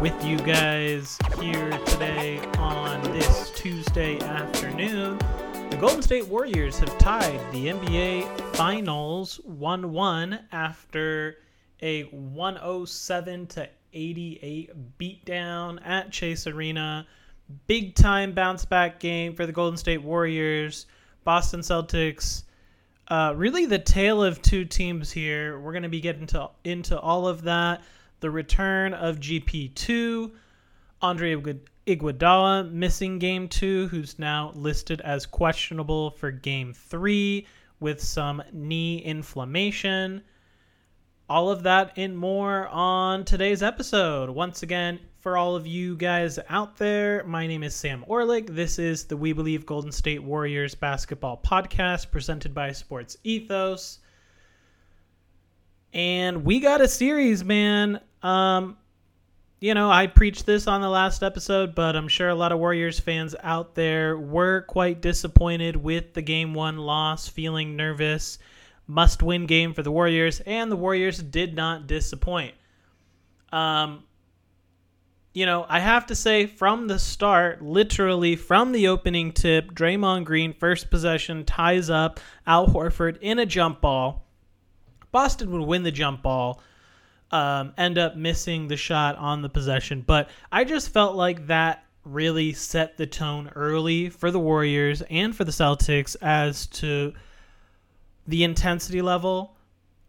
with you guys here today on this Tuesday afternoon. The Golden State Warriors have tied the NBA Finals 1 1 after a 107 to 88 beatdown at Chase Arena. Big time bounce back game for the Golden State Warriors. Boston Celtics. Uh, really, the tale of two teams here. We're going to be getting to, into all of that. The return of GP2, Andre Iguodala missing game two, who's now listed as questionable for game three with some knee inflammation. All of that and more on today's episode. Once again, for all of you guys out there, my name is Sam Orlik. This is the We Believe Golden State Warriors basketball podcast presented by Sports Ethos. And we got a series, man. Um, you know, I preached this on the last episode, but I'm sure a lot of Warriors fans out there were quite disappointed with the game one loss, feeling nervous must win game for the Warriors, and the Warriors did not disappoint. Um, you know, I have to say from the start, literally from the opening tip, Draymond Green, first possession, ties up Al Horford in a jump ball. Boston would win the jump ball, um, end up missing the shot on the possession. But I just felt like that really set the tone early for the Warriors and for the Celtics as to the intensity level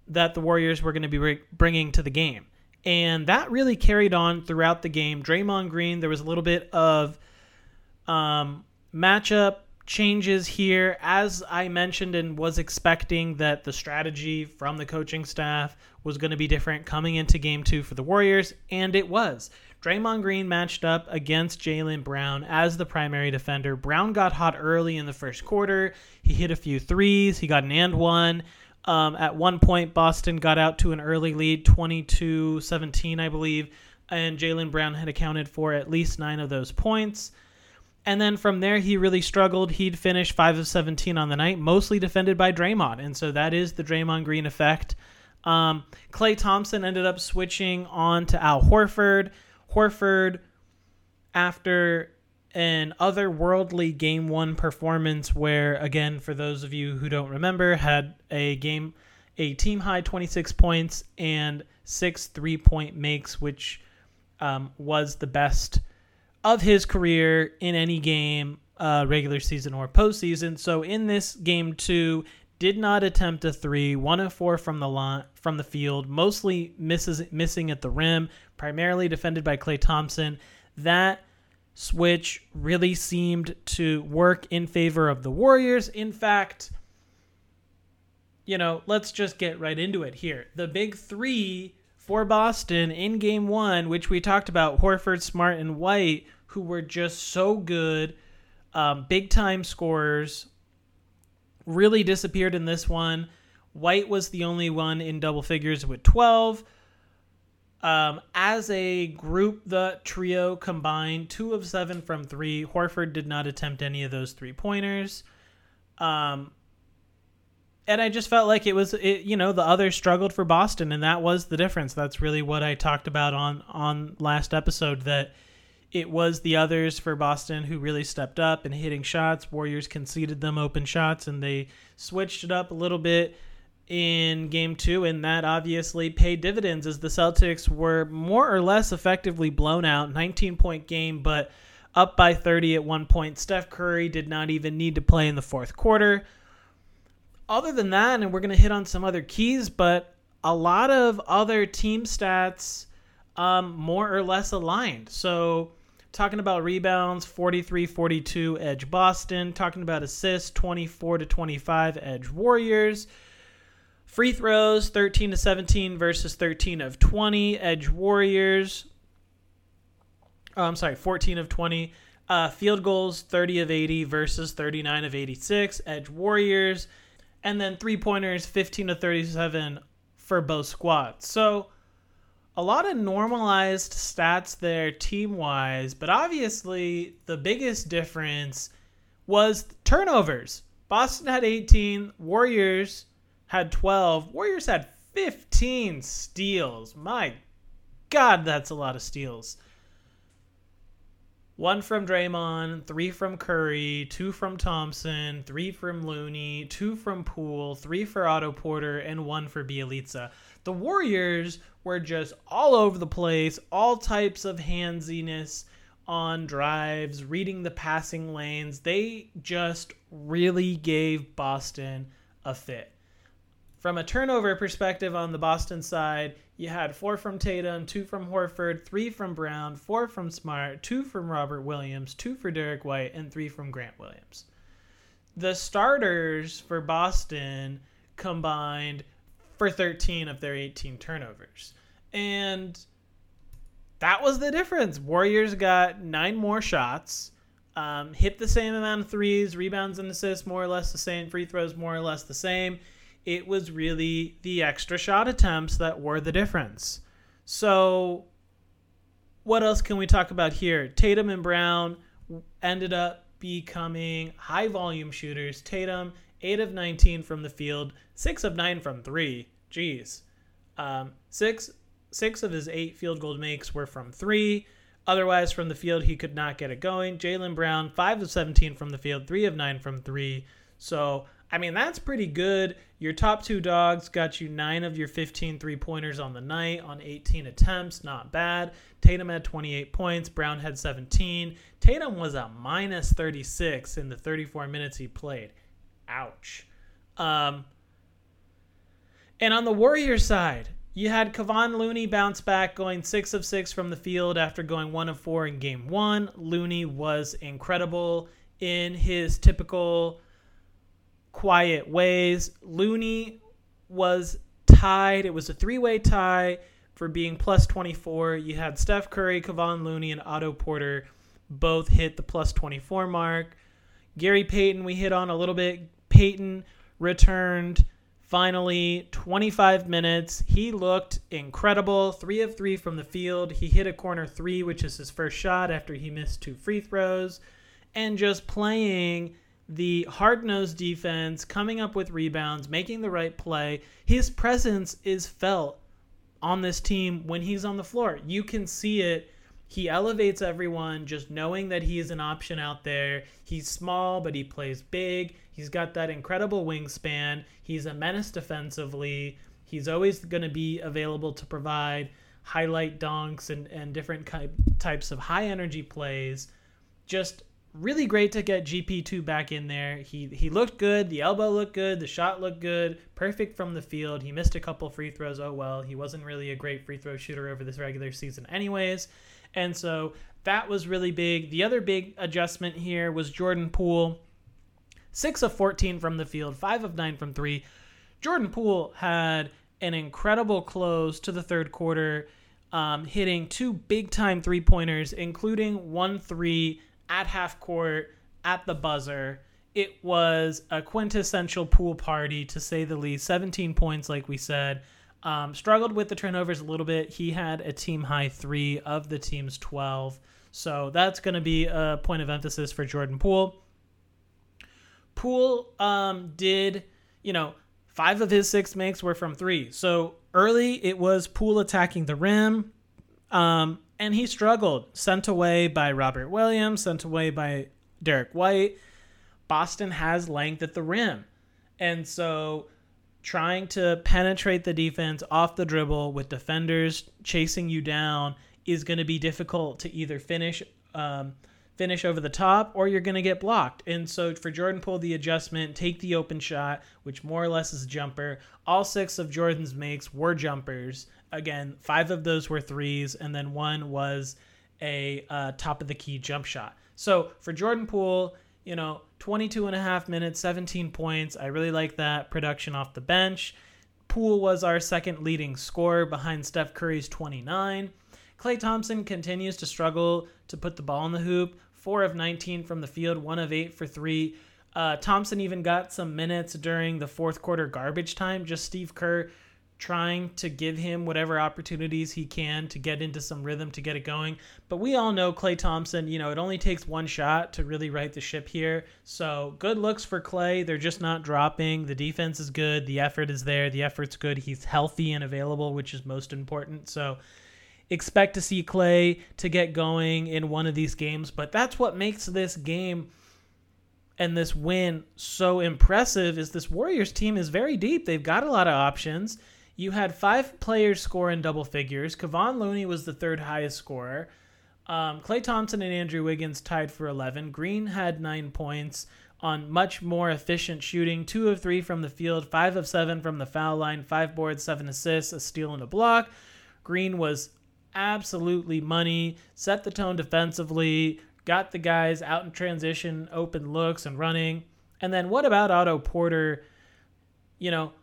that the Warriors were going to be bringing to the game. And that really carried on throughout the game. Draymond Green, there was a little bit of um, matchup changes here. As I mentioned and was expecting that the strategy from the coaching staff was going to be different coming into game two for the Warriors, and it was. Draymond Green matched up against Jaylen Brown as the primary defender. Brown got hot early in the first quarter. He hit a few threes. He got an and one. Um, at one point, Boston got out to an early lead, 22 17, I believe, and Jaylen Brown had accounted for at least nine of those points. And then from there, he really struggled. He'd finish 5 of 17 on the night, mostly defended by Draymond. And so that is the Draymond Green effect. Um, Klay Thompson ended up switching on to Al Horford. Horford, after an otherworldly game one performance, where, again, for those of you who don't remember, had a game, a team high 26 points and six three point makes, which um, was the best of his career in any game, uh, regular season or postseason. So in this game two, did not attempt a three, one of four from the line, from the field, mostly misses missing at the rim, primarily defended by Klay Thompson. That switch really seemed to work in favor of the Warriors. In fact, you know, let's just get right into it here. The big three for Boston in game one, which we talked about Horford, Smart, and White, who were just so good, um, big time scorers really disappeared in this one. White was the only one in double figures with 12. Um, as a group, the trio combined two of seven from three. Horford did not attempt any of those three pointers. Um, and I just felt like it was, it, you know, the others struggled for Boston, and that was the difference. That's really what I talked about on on last episode. That it was the others for Boston who really stepped up and hitting shots. Warriors conceded them open shots and they switched it up a little bit in game two, and that obviously paid dividends as the Celtics were more or less effectively blown out. 19 point game, but up by 30 at one point. Steph Curry did not even need to play in the fourth quarter. Other than that, and we're going to hit on some other keys, but a lot of other team stats um, more or less aligned. So Talking about rebounds, 43-42 edge Boston. Talking about assists, 24 to 25 edge Warriors. Free throws, 13 to 17 versus 13 of 20 edge Warriors. Oh, I'm sorry, 14 of 20. Uh, field goals, 30 of 80 versus 39 of 86 edge Warriors. And then three pointers, 15 to 37 for both squads. So a lot of normalized stats there team wise, but obviously the biggest difference was turnovers. Boston had 18, Warriors had 12, Warriors had 15 steals. My God, that's a lot of steals. One from Draymond, three from Curry, two from Thompson, three from Looney, two from Poole, three for Otto Porter, and one for Bjelica. The Warriors were just all over the place, all types of handsiness on drives, reading the passing lanes. They just really gave Boston a fit. From a turnover perspective on the Boston side, you had four from Tatum, two from Horford, three from Brown, four from Smart, two from Robert Williams, two for Derrick White, and three from Grant Williams. The starters for Boston combined for 13 of their 18 turnovers. And that was the difference. Warriors got nine more shots, um, hit the same amount of threes, rebounds and assists more or less the same, free throws more or less the same it was really the extra shot attempts that were the difference. So, what else can we talk about here? Tatum and Brown ended up becoming high volume shooters. Tatum, 8 of 19 from the field, 6 of 9 from 3. Jeez. Um, six, six of his eight field goal makes were from 3. Otherwise, from the field, he could not get it going. Jaylen Brown, 5 of 17 from the field, 3 of 9 from 3. So, I mean, that's pretty good. Your top two dogs got you nine of your 15 three pointers on the night on 18 attempts. Not bad. Tatum had 28 points. Brown had 17. Tatum was a minus 36 in the 34 minutes he played. Ouch. Um, and on the Warrior side, you had Kevon Looney bounce back, going six of six from the field after going one of four in game one. Looney was incredible in his typical quiet ways. Looney was tied. It was a three way tie for being plus 24. You had Steph Curry, Kevon Looney, and Otto Porter both hit the plus 24 mark. Gary Payton, we hit on a little bit. Payton returned finally 25 minutes. He looked incredible. Three of three from the field. He hit a corner three, which is his first shot after he missed two free throws. And just playing the hard nosed defense, coming up with rebounds, making the right play. His presence is felt on this team when he's on the floor. You can see it. He elevates everyone just knowing that he is an option out there. He's small, but he plays big. He's got that incredible wingspan. He's a menace defensively. He's always going to be available to provide highlight dunks and, and different types of high energy plays. Just really great to get GP2 back in there. He he looked good, the elbow looked good, the shot looked good, perfect from the field. He missed a couple free throws. Oh well, he wasn't really a great free throw shooter over this regular season anyways. And so that was really big. The other big adjustment here was Jordan Poole. 6 of 14 from the field, 5 of 9 from 3. Jordan Poole had an incredible close to the third quarter, um, hitting two big time three pointers, including one three at half court, at the buzzer. It was a quintessential pool party, to say the least. 17 points, like we said. Um, struggled with the turnovers a little bit. He had a team high three of the team's 12. So that's going to be a point of emphasis for Jordan Poole. Poole um, did, you know, five of his six makes were from three. So early it was Poole attacking the rim. Um, and he struggled. Sent away by Robert Williams, sent away by Derrick White. Boston has length at the rim. And so trying to penetrate the defense off the dribble with defenders chasing you down is going to be difficult to either finish um, finish over the top or you're going to get blocked. And so for Jordan Poole, the adjustment, take the open shot, which more or less is a jumper. All six of Jordan's makes were jumpers again, five of those were threes, and then one was a uh, top of the key jump shot. So for Jordan Poole, you know, 22 and a half minutes, 17 points. I really like that production off the bench. Poole was our second leading scorer behind Steph Curry's 29. Klay Thompson continues to struggle to put the ball in the hoop. Four of 19 from the field, one of eight for three. Uh, Thompson even got some minutes during the fourth quarter garbage time. Just Steve Kerr trying to give him whatever opportunities he can to get into some rhythm to get it going. But we all know Klay Thompson, you know, it only takes one shot to really right the ship here. So good looks for Klay. They're just not dropping. The defense is good. The effort is there. The effort's good. He's healthy and available, which is most important. So expect to see Klay to get going in one of these games, but that's what makes this game and this win so impressive is this Warriors team is very deep. They've got a lot of options. You had five players score in double figures. Kevon Looney was the third highest scorer. Um, Klay Thompson and Andrew Wiggins tied for 11. Green had nine points on much more efficient shooting two of three from the field, five of seven from the foul line, five boards, seven assists, a steal, and a block. Green was absolutely money, set the tone defensively, got the guys out in transition, open looks, and running. And then what about Otto Porter? You know,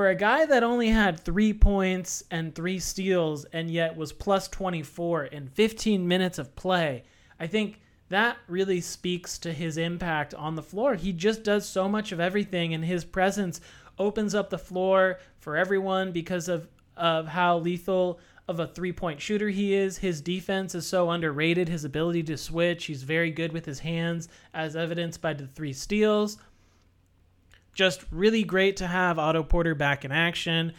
for a guy that only had three points and three steals and yet was plus 24 in 15 minutes of play, I think that really speaks to his impact on the floor. He just does so much of everything, and his presence opens up the floor for everyone because of, of how lethal of a three point shooter he is. His defense is so underrated. His ability to switch, he's very good with his hands, as evidenced by the three steals. Just really great to have Otto Porter back in action.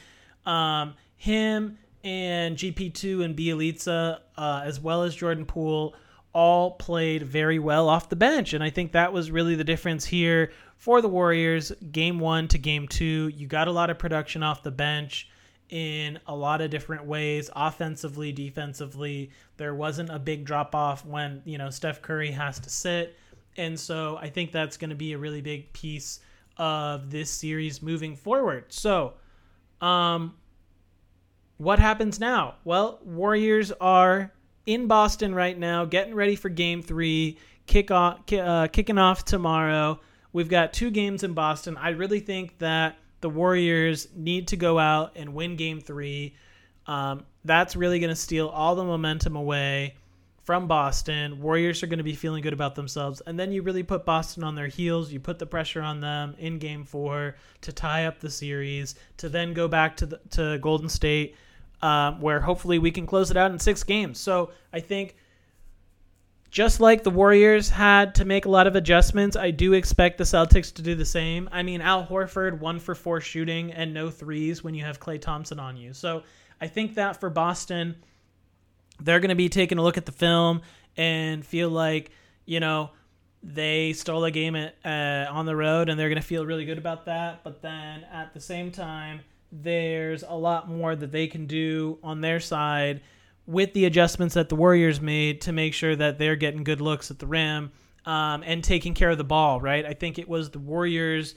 Um, him and GP2 and Bjelica, uh, as well as Jordan Poole, all played very well off the bench. And I think that was really the difference here for the Warriors, game one to game two. You got a lot of production off the bench in a lot of different ways, offensively, defensively. There wasn't a big drop off when, you know, Steph Curry has to sit. And so I think that's going to be a really big piece of this series moving forward. So, um, what happens now? Well, Warriors are in Boston right now, getting ready for Game Three, kick off, uh, kicking off tomorrow. We've got two games in Boston. I really think that the Warriors need to go out and win Game Three. Um, that's really going to steal all the momentum away from Boston. Warriors are going to be feeling good about themselves. And then you really put Boston on their heels. You put the pressure on them in game four to tie up the series, to then go back to, the, to Golden State, um, where hopefully we can close it out in six games. So I think just like the Warriors had to make a lot of adjustments, I do expect the Celtics to do the same. I mean, Al Horford, one for four shooting and no threes when you have Klay Thompson on you. So I think that for Boston – they're going to be taking a look at the film and feel like, you know, they stole a game at, uh, on the road and they're going to feel really good about that. But then at the same time, there's a lot more that they can do on their side with the adjustments that the Warriors made to make sure that they're getting good looks at the rim um, and taking care of the ball, right? I think it was the Warriors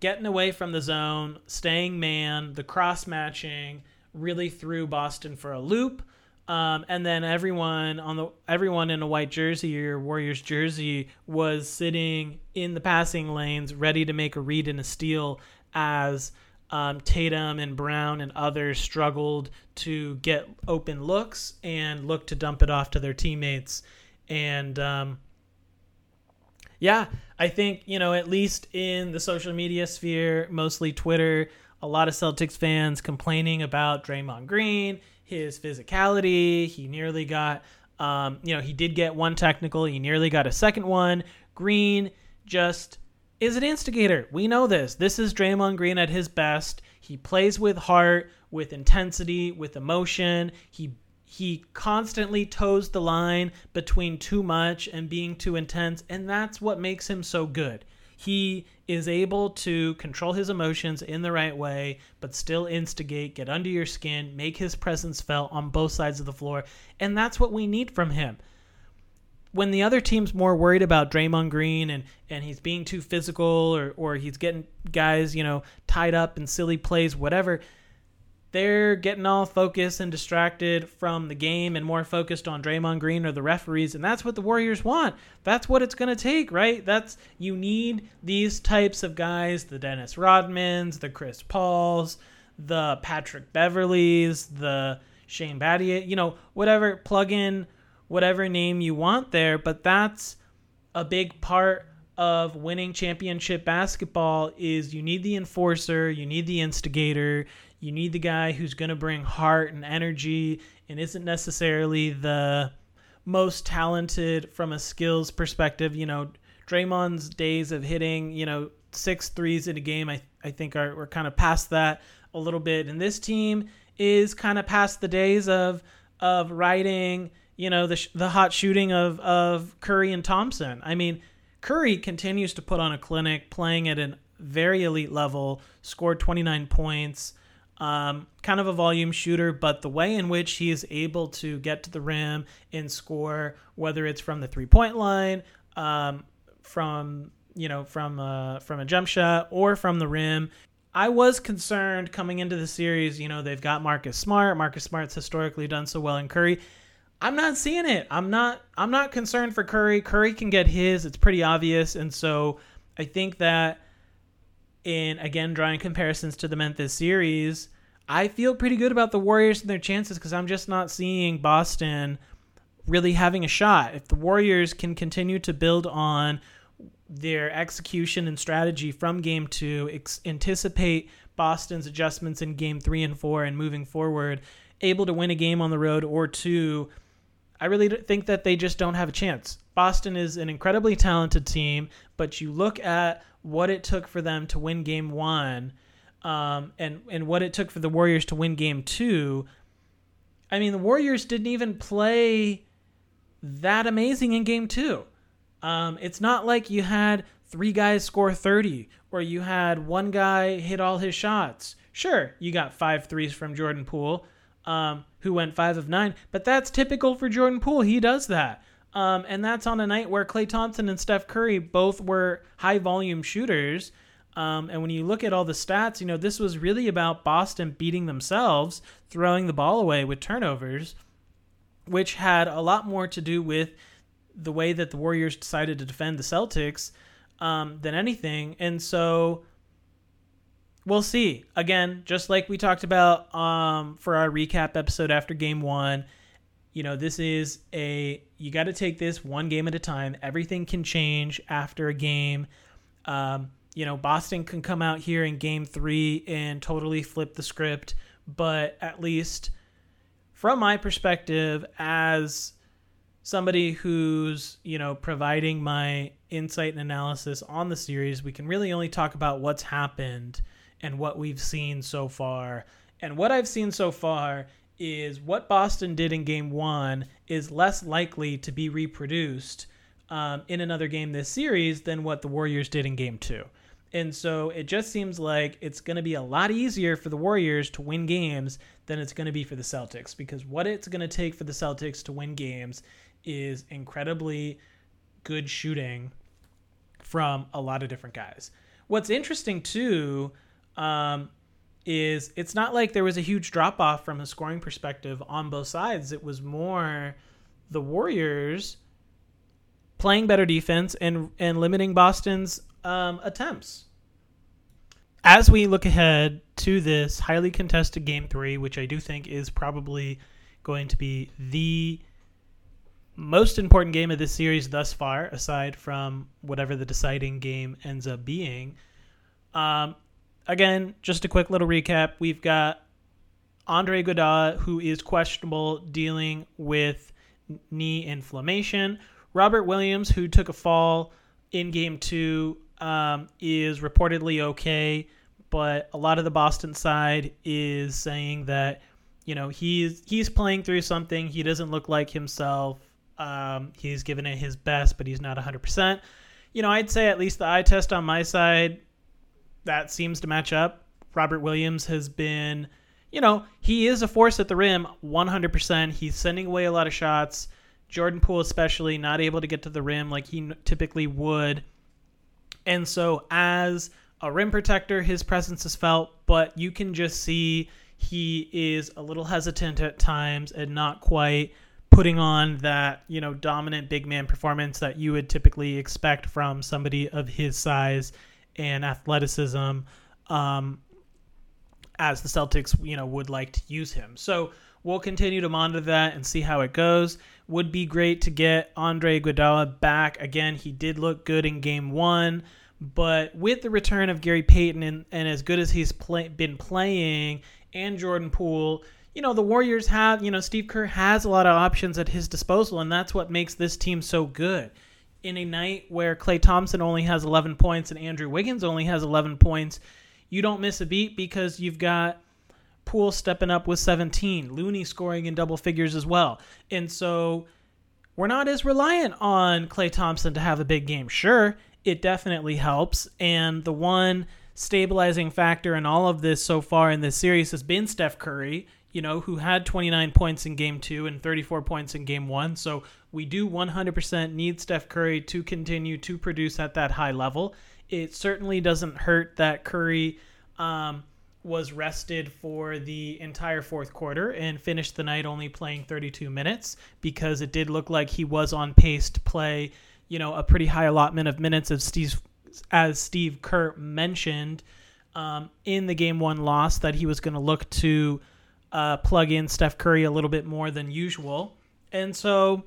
getting away from the zone, staying man, the cross matching really threw Boston for a loop. Um, and then everyone on the everyone in a white jersey or Warriors jersey was sitting in the passing lanes, ready to make a read and a steal as um, Tatum and Brown and others struggled to get open looks and look to dump it off to their teammates. And um, yeah, I think you know at least in the social media sphere, mostly Twitter, a lot of Celtics fans complaining about Draymond Green his physicality. He nearly got, um, you know, he did get one technical. He nearly got a second one. Green just is an instigator. We know this. This is Draymond Green at his best. He plays with heart, with intensity, with emotion. He he constantly toes the line between too much and being too intense, and that's what makes him so good he is able to control his emotions in the right way, but still instigate, get under your skin, make his presence felt on both sides of the floor. And that's what we need from him. When the other team's more worried about Draymond Green and, and he's being too physical or, or he's getting guys, you know, tied up in silly plays, whatever, they're getting all focused and distracted from the game and more focused on Draymond Green or the referees, and that's what the Warriors want. That's what it's going to take, right? That's you need these types of guys, the Dennis Rodmans, the Chris Pauls, the Patrick Beverleys, the Shane Battier, you know, whatever plug in whatever name you want there, but that's a big part of winning championship basketball is you need the enforcer, you need the instigator, you need the guy who's going to bring heart and energy and isn't necessarily the most talented from a skills perspective. You know, Draymond's days of hitting, you know, six threes in a game, I, I think are we're kind of past that a little bit. And this team is kind of past the days of of riding, you know, the the hot shooting of of Curry and Thompson. I mean, Curry continues to put on a clinic, playing at a very elite level. Scored 29 points. Um, kind of a volume shooter, but the way in which he is able to get to the rim and score, whether it's from the three point line, um, from you know from uh, from a jump shot or from the rim, I was concerned coming into the series. You know, they've got Marcus Smart. Marcus Smart's historically done so well in Curry. I'm not seeing it. I'm not. I'm not concerned for Curry. Curry can get his. It's pretty obvious, and so I think that in again drawing comparisons to the Memphis series, I feel pretty good about the Warriors and their chances because I'm just not seeing Boston really having a shot. If the Warriors can continue to build on their execution and strategy from game two, ex- anticipate Boston's adjustments in game three and four, and moving forward, able to win a game on the road or two, I really think that they just don't have a chance. Boston is an incredibly talented team, but you look at what it took for them to win game one um, and, and what it took for the Warriors to win game two. I mean, the Warriors didn't even play that amazing in game two. Um, it's not like you had three guys score 30 or you had one guy hit all his shots. Sure, you got five threes from Jordan Poole, um, who went five of nine, but that's typical for Jordan Poole. He does that. Um, and that's on a night where Klay Thompson and Steph Curry both were high volume shooters. Um, and when you look at all the stats, you know, this was really about Boston beating themselves, throwing the ball away with turnovers, which had a lot more to do with the way that the Warriors decided to defend the Celtics um, than anything. And so we'll see. Again, just like we talked about um, for our recap episode after game one, you know, this is a, you got to take this one game at a time. Everything can change after a game. Um, you know, Boston can come out here in game three and totally flip the script, but at least from my perspective, as somebody who's you know providing my insight and analysis on the series we can really only talk about what's happened and what we've seen so far and what i've seen so far is what boston did in game one is less likely to be reproduced um, in another game this series than what the warriors did in game two and so it just seems like it's going to be a lot easier for the Warriors to win games than it's going to be for the Celtics because what it's going to take for the Celtics to win games is incredibly good shooting from a lot of different guys. What's interesting too um, is it's not like there was a huge drop off from a scoring perspective on both sides. It was more the Warriors playing better defense and and limiting Boston's um, attempts. As we look ahead to this highly contested game three, which I do think is probably going to be the most important game of this series thus far, aside from whatever the deciding game ends up being. Um, again, just a quick little recap. We've got Andre Iguodala, who is questionable, dealing with knee inflammation. Robert Williams, who took a fall in game two, um, is reportedly okay, but a lot of the Boston side is saying that you know he's he's playing through something. He doesn't look like himself. Um, he's given it his best, but he's not 100%. You know, I'd say at least the eye test on my side, that seems to match up. Robert Williams has been, you know, he is a force at the rim 100%. He's sending away a lot of shots. Jordan Poole, especially, not able to get to the rim like he typically would. And so, as a rim protector, his presence is felt, but you can just see he is a little hesitant at times and not quite putting on that you know dominant big man performance that you would typically expect from somebody of his size and athleticism um, as the Celtics you know would like to use him. So we'll continue to monitor that and see how it goes. Would be great to get Andre Iguodala back again. He did look good in Game One, but with the return of Gary Payton and, and as good as he's play, been playing, and Jordan Poole, you know, the Warriors have, you know, Steve Kerr has a lot of options at his disposal, and that's what makes this team so good. In a night where Klay Thompson only has 11 points and Andrew Wiggins only has 11 points, you don't miss a beat because you've got Poole stepping up with 17, Looney scoring in double figures as well. And so we're not as reliant on Klay Thompson to have a big game. Sure, it definitely helps. And the one stabilizing factor in all of this so far in this series has been Steph Curry, you know, who had 29 points in game two and 34 points in game one. So we do 100% need Steph Curry to continue to produce at that high level. It certainly doesn't hurt that Curry um, was rested for the entire fourth quarter and finished the night only playing 32 minutes because it did look like he was on pace to play, you know, a pretty high allotment of minutes Steve, as Steve Kerr mentioned um, in the game one loss that he was going to look to uh, plug in Steph Curry a little bit more than usual. And so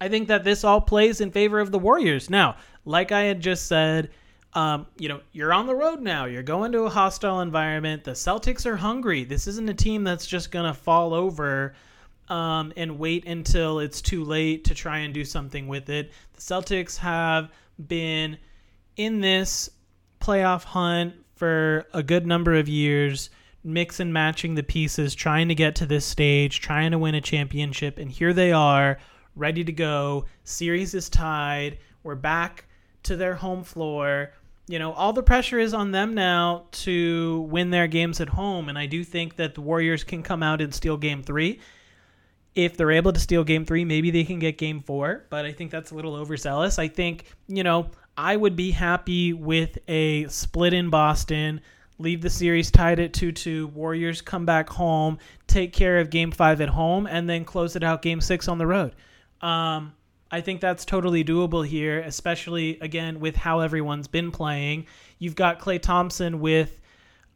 I think that this all plays in favor of the Warriors. Now, like I had just said, um, you know, you're on the road now. You're going to a hostile environment. The Celtics are hungry. This isn't a team that's just going to fall over um, and wait until it's too late to try and do something with it. The Celtics have been in this playoff hunt for a good number of years, mix and matching the pieces, trying to get to this stage, trying to win a championship. And here they are, ready to go. Series is tied. We're back to their home floor you know, all the pressure is on them now to win their games at home. And I do think that the Warriors can come out and steal game three. If they're able to steal game three, maybe they can get game four, but I think that's a little overzealous. I think, you know, I would be happy with a split in Boston, leave the series tied at 2 2, Warriors come back home, take care of game five at home, and then close it out game six on the road. Um, I think that's totally doable here, especially again with how everyone's been playing. You've got Klay Thompson with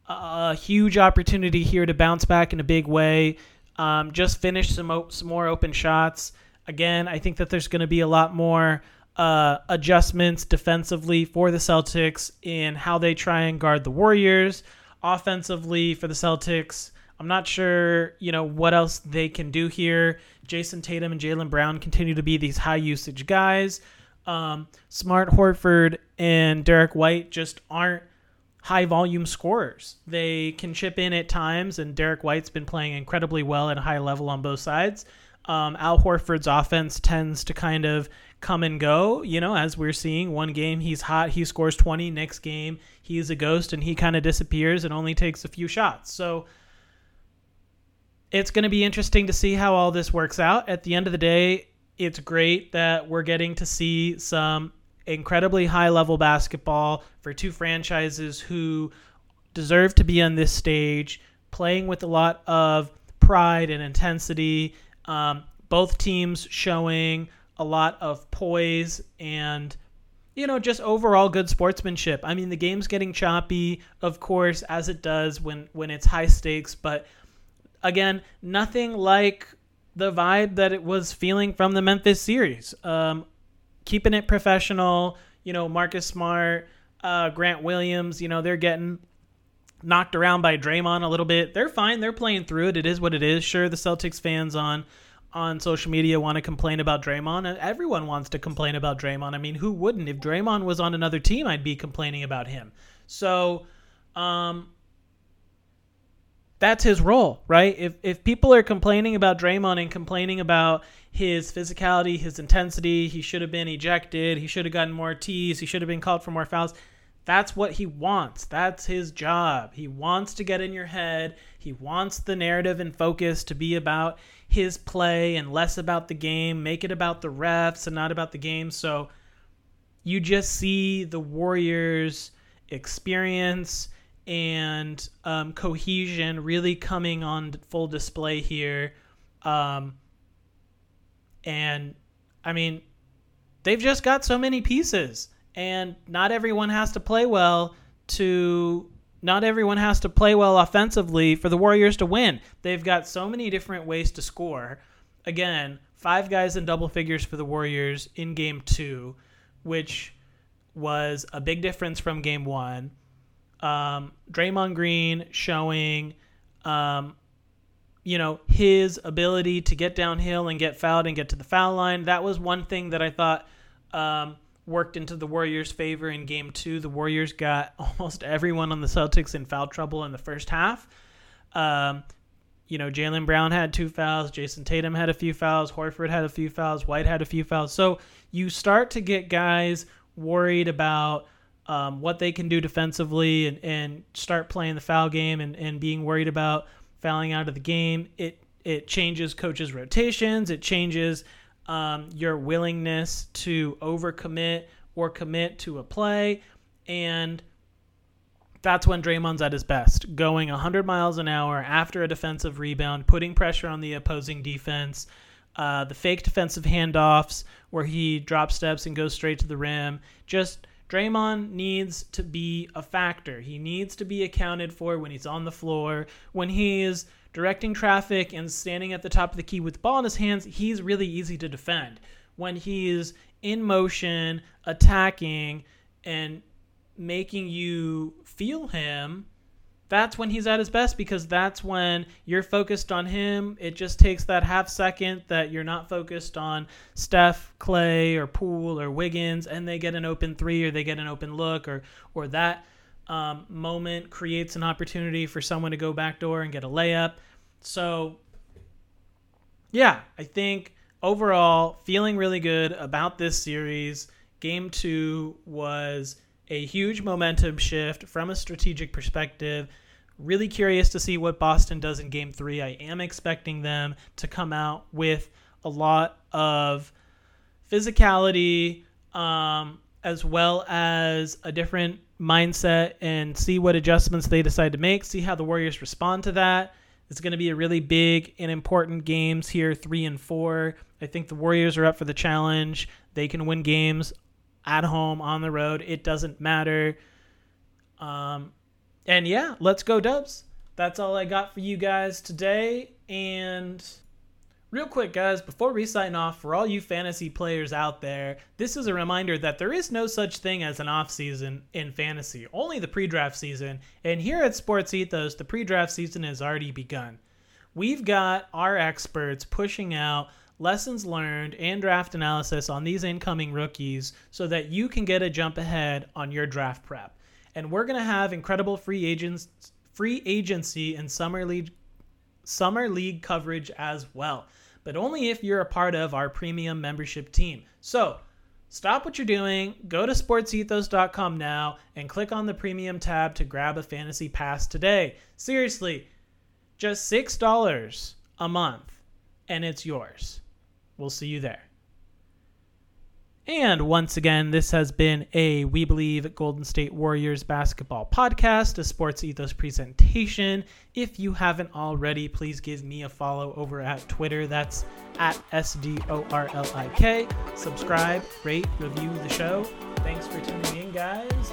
a huge opportunity here to bounce back in a big way. Um, just finish some some more open shots. Again, I think that there's going to be a lot more uh, adjustments defensively for the Celtics in how they try and guard the Warriors. Offensively for the Celtics, I'm not sure, you know, what else they can do here. Jayson Tatum and Jaylen Brown continue to be these high usage guys. Um, Smart Horford and Derrick White just aren't high volume scorers. They can chip in at times, and Derrick White's been playing incredibly well at a high level on both sides. Um, Al Horford's offense tends to kind of come and go, you know, as we're seeing. One game he's hot, he scores 20. Next game he's a ghost and he kind of disappears and only takes a few shots. So, it's going to be interesting to see how all this works out. At the end of the day, it's great that we're getting to see some incredibly high level basketball for two franchises who deserve to be on this stage, playing with a lot of pride and intensity. Um, both teams showing a lot of poise and you know just overall good sportsmanship. I mean the game's getting choppy, of course, as it does when when it's high stakes, but again, nothing like the vibe that it was feeling from the Memphis series. Um, keeping it professional, you know, Marcus Smart, uh, Grant Williams, you know, they're getting knocked around by Draymond a little bit. They're fine. They're playing through it. It is what it is. Sure, the Celtics fans on on social media want to complain about Draymond. Everyone wants to complain about Draymond. I mean, who wouldn't? If Draymond was on another team, I'd be complaining about him. So, um, that's his role, right? If if people are complaining about Draymond and complaining about his physicality, his intensity, he should have been ejected, he should have gotten more tees, he should have been called for more fouls. That's what he wants. That's his job. He wants to get in your head. He wants the narrative and focus to be about his play and less about the game. Make it about the refs and not about the game. So you just see the Warriors' experience and um, cohesion really coming on full display here. Um, and I mean, they've just got so many pieces, and not everyone has to play well to. Not everyone has to play well offensively for the Warriors to win. They've got so many different ways to score. Again, five guys in double figures for the Warriors in game two, which was a big difference from game one um, Draymond Green showing, um, you know, his ability to get downhill and get fouled and get to the foul line. That was one thing that I thought um, worked into the Warriors' favor in Game Two. The Warriors got almost everyone on the Celtics in foul trouble in the first half. Um, you know, Jaylen Brown had two fouls, Jayson Tatum had a few fouls, Horford had a few fouls, White had a few fouls. So you start to get guys worried about um, what they can do defensively and, and start playing the foul game and, and being worried about fouling out of the game. It it changes coaches' rotations. It changes um, your willingness to overcommit or commit to a play, and that's when Draymond's at his best, going 100 miles an hour after a defensive rebound, putting pressure on the opposing defense. Uh, the fake defensive handoffs where he drop steps and goes straight to the rim. Just Draymond needs to be a factor. He needs to be accounted for when he's on the floor, when he's directing traffic and standing at the top of the key with the ball in his hands. He's really easy to defend. When he's in motion, attacking, and making you feel him, that's when he's at his best because that's when you're focused on him. It just takes that half second that you're not focused on Steph, Klay, or Poole or Wiggins, and they get an open three or they get an open look or or that um, moment creates an opportunity for someone to go backdoor and get a layup. So, yeah, I think overall feeling really good about this series. Game two was a huge momentum shift from a strategic perspective. Really curious to see what Boston does in game three. I am expecting them to come out with a lot of physicality, um, as well as a different mindset, and see what adjustments they decide to make, see how the Warriors respond to that. It's going to be a really big and important games here, three and four. I think the Warriors are up for the challenge. They can win games at home, on the road. It doesn't matter. Um, and yeah, let's go Dubs. That's all I got for you guys today. And real quick, guys, before we sign off, for all you fantasy players out there, this is a reminder that there is no such thing as an off season in fantasy, only the pre draft season. And here at Sports Ethos, the pre draft season has already begun. We've got our experts pushing out lessons learned, and draft analysis on these incoming rookies so that you can get a jump ahead on your draft prep. And we're going to have incredible free agents free agency and summer league summer league coverage as well, but only if you're a part of our premium membership team. So, Stop what you're doing, go to sportsethos.com now, and click on the premium tab to grab a fantasy pass today. Seriously, just $6 a month, and it's yours. We'll see you there. And once again, this has been a We Believe Golden State Warriors basketball podcast, a sports ethos presentation. If you haven't already, please give me a follow over at Twitter. That's at SDORLIK. Subscribe, rate, review the show. Thanks for tuning in, guys.